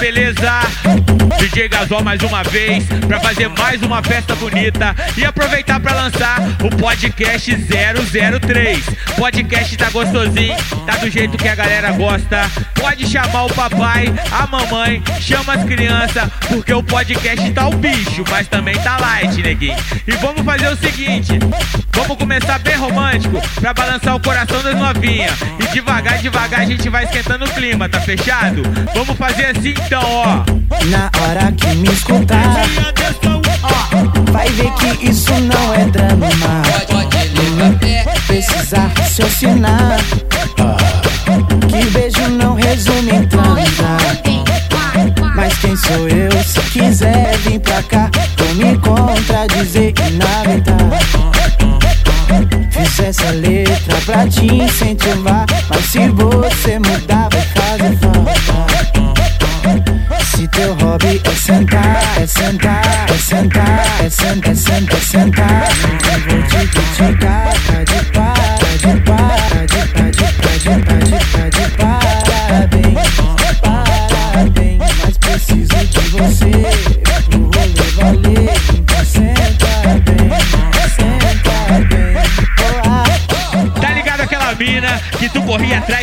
beleza? DJ Gasol mais uma vez pra fazer mais uma festa bonita e aproveitar pra lançar o podcast 003. Podcast tá gostosinho, tá do jeito que a galera gosta. Pode chamar o papai, a mamãe, chama as crianças, porque o podcast tá o bicho, mas também tá light, neguinho. E vamos fazer o seguinte: vamos começar bem romântico pra balançar o coração das novinhas. E devagar, devagar a gente vai esquentando o clima, tá fechado? Vamos fazer assim então, ó. Na hora que me escutar, vai ver que isso não é drama. Precisa raciocinar. Que beijo não resume em. Mas quem sou eu? Se quiser vir pra cá, vou me contradizer e navegar. Fiz essa letra pra te incentivar. Mas se você mudar, sentar, é sentar, é sentar,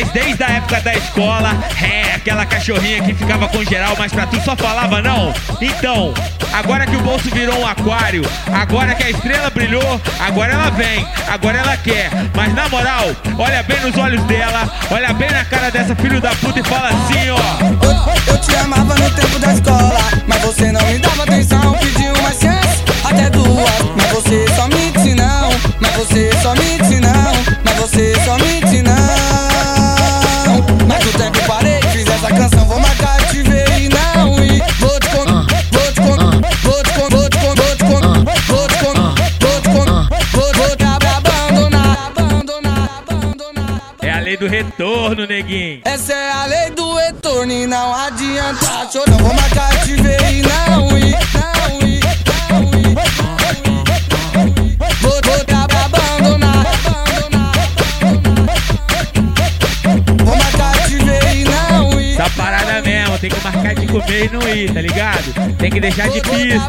atrás desde a época da escola? É, aquela cachorrinha que ficava com geral, mas pra tu só falava não? Então, agora que o bolso virou um aquário, agora que a estrela brilhou, agora ela vem, agora ela quer. Mas na moral, olha bem nos olhos dela, olha bem na cara dessa filho da puta e fala assim, ó. Eu, eu te amava no tempo da escola, mas você não me dava atenção. Pedi uma lei do retorno, neguinho. Essa é a lei do retorno e não adianta chorar. Vou marcar te ver e não ir, não ir, não ir, não ir. Vou voltar pra abandonar. Vou marcar te ver e não ir. Essa parada mesmo, tem que marcar de comer e não ir, tá ligado? Tem que deixar de pista.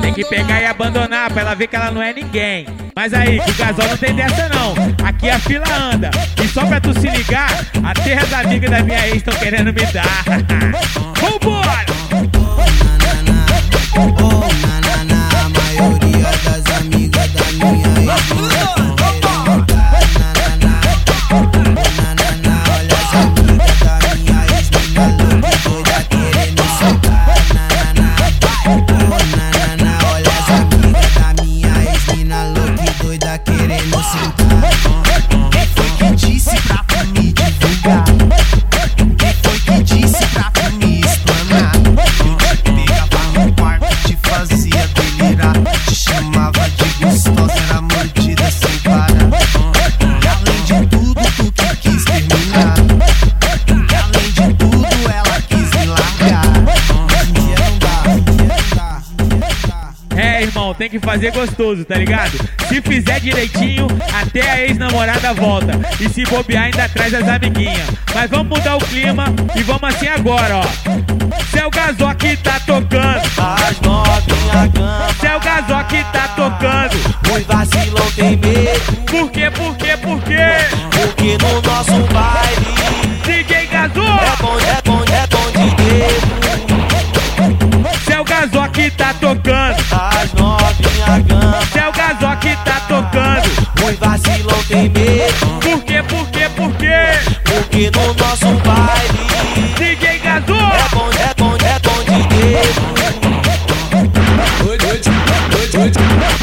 Tem que pegar e abandonar pra ela ver que ela não é ninguém. Mas aí, que o gasol não tem dessa não. Aqui a fila anda. E só pra tu se ligar, até as amigas da minha ex estão querendo me dar. Vambora! Que fazer gostoso, tá ligado? Se fizer direitinho, até a ex-namorada volta. E se bobear, ainda traz as amiguinhas. Mas vamos mudar o clima e vamos assim agora, ó. Céu Gasol que tá tocando. As novinha gama, Céu que tá tocando. os vacilão tem medo Por quê, por quê, por quê? Porque no nosso baile DJ Gasol! É bom, é bom, é bom de dedo Céu Gasol que tá tocando. No nosso baile DJ Gasol! É bom, é bom, é bom de dedo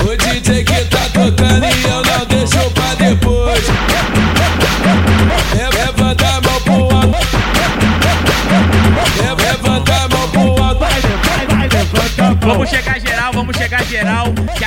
O, DJ que tá tocando e eu não deixo pra depois. Le- Levanta a mão pro alto. Le- Levanta a mão pro alto. Vamos chegar geral, vamos chegar geral.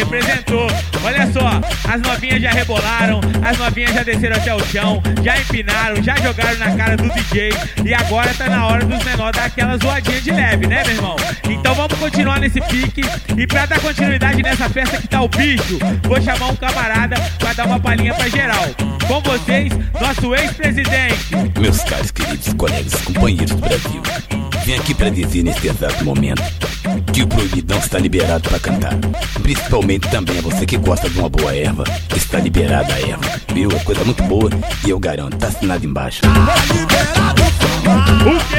representou. Olha só, as novinhas já rebolaram, as novinhas já desceram até o chão, já empinaram, já jogaram na cara do DJ. E agora tá na hora dos menores dar aquela zoadinha de leve, né, meu irmão? Então vamos continuar nesse pique. E pra dar continuidade nessa festa que tá o bicho, vou chamar um camarada pra dar uma palhinha pra geral. Com vocês, nosso ex-presidente. Meus caros, queridos colegas, companheiros do Brasil, vim aqui para dizer neste exato momento que o Proibidão está liberado para cantar. Principalmente também a você que gosta de uma boa erva. Está liberada a erva, viu? É coisa muito boa e eu garanto, tá assinado embaixo. O que,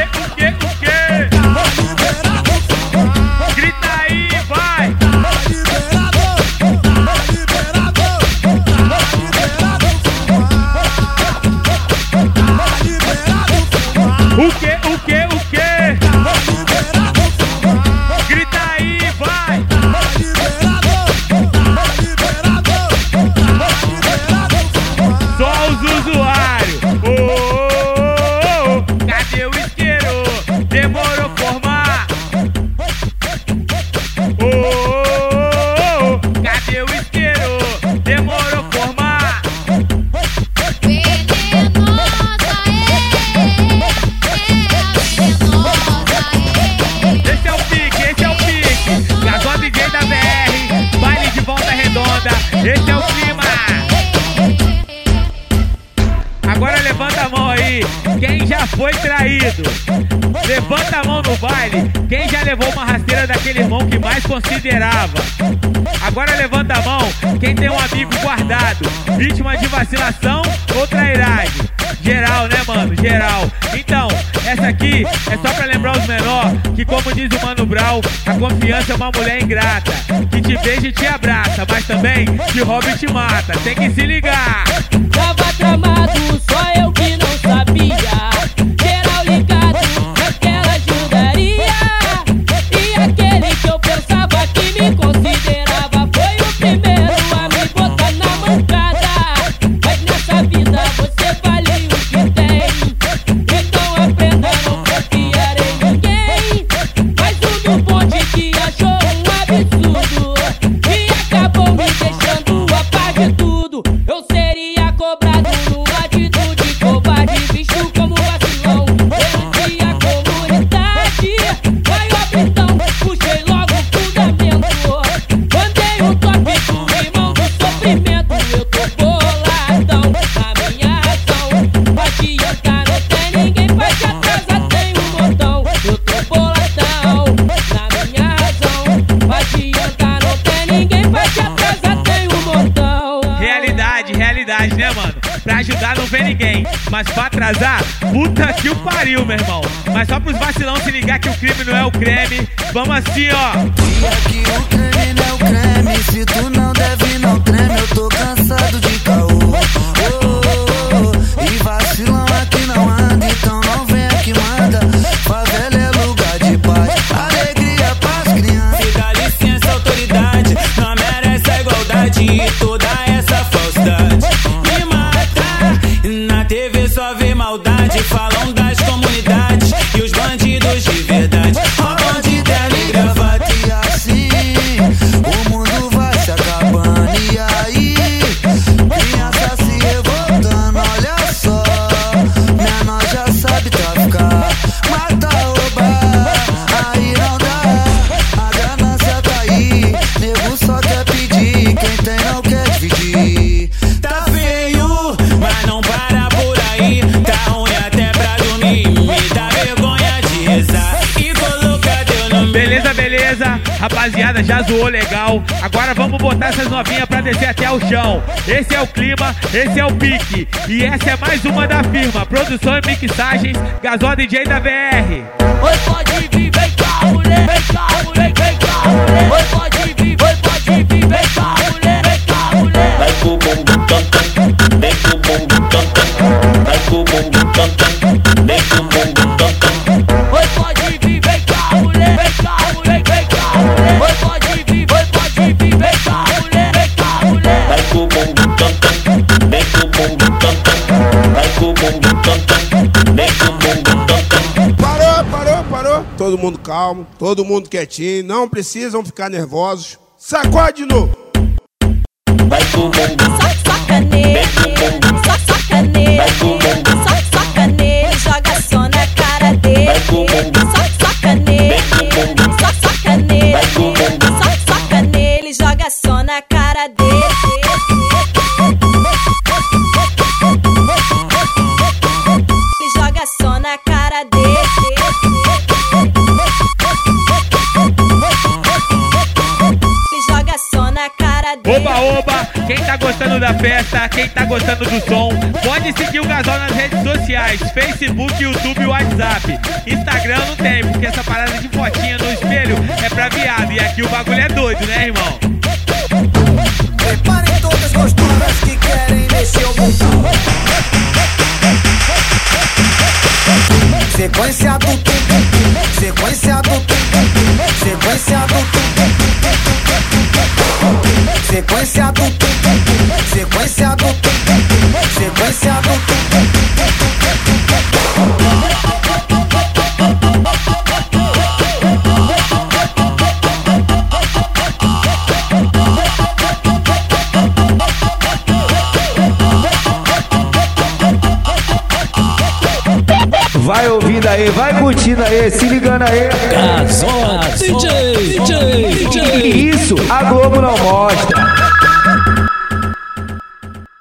foi traído. Levanta a mão no baile, quem já levou uma rasteira daquele irmão que mais considerava. Agora levanta a mão, quem tem um amigo guardado, vítima de vacilação ou trairagem. Geral, né, mano? Geral. Então, essa aqui é só pra lembrar os menor que, como diz o Mano Brown, a confiança é uma mulher ingrata. Que te beija e te abraça, mas também te rouba e te mata. Tem que se ligar. Tava tramado, só eu que não ninguém, mas pra atrasar, puta que o pariu, meu irmão. Mas só pros vacilão se ligar que o crime não é o creme, vamos assim, ó. Vê maldade, falam das comunidades e os bandidos de verdade. Já zoou legal. Agora vamos botar essas novinhas pra descer até o chão. Esse é o clima, esse é o pique. E essa é mais uma da firma. Produção e mixagens, Gasol DJ da BR. Oi, pode vir, vem cá, mulher, vem cá, mulher, vem cá, mulher. Oi, pode vir, oi, pode vir, vem cá, mulher, vem cá, mulher. Vai com o bumbum tam tam, vem com o bumbum tam tam. Vai com o bumbum tam tam, Todo mundo calmo, todo mundo quietinho. Não precisam ficar nervosos, Sacode de novo. Vai dele. Oba, oba! Quem tá gostando da festa, quem tá gostando do som, pode seguir o Gasol nas redes sociais: Facebook, YouTube e WhatsApp. Instagram não tem, porque essa parada de fotinha no espelho é pra viado. E aqui o bagulho é doido, né, irmão? Preparem todas gostosas que querem mexer o botão. Sequência do tum, sequência do tum, sequência do sequência do tum, sequência do tum, sequência do Vai ouvindo aí, vai curtindo aí, se ligando aí. Gasol, DJ, DJ, DJ. Isso, a Globo não mostra.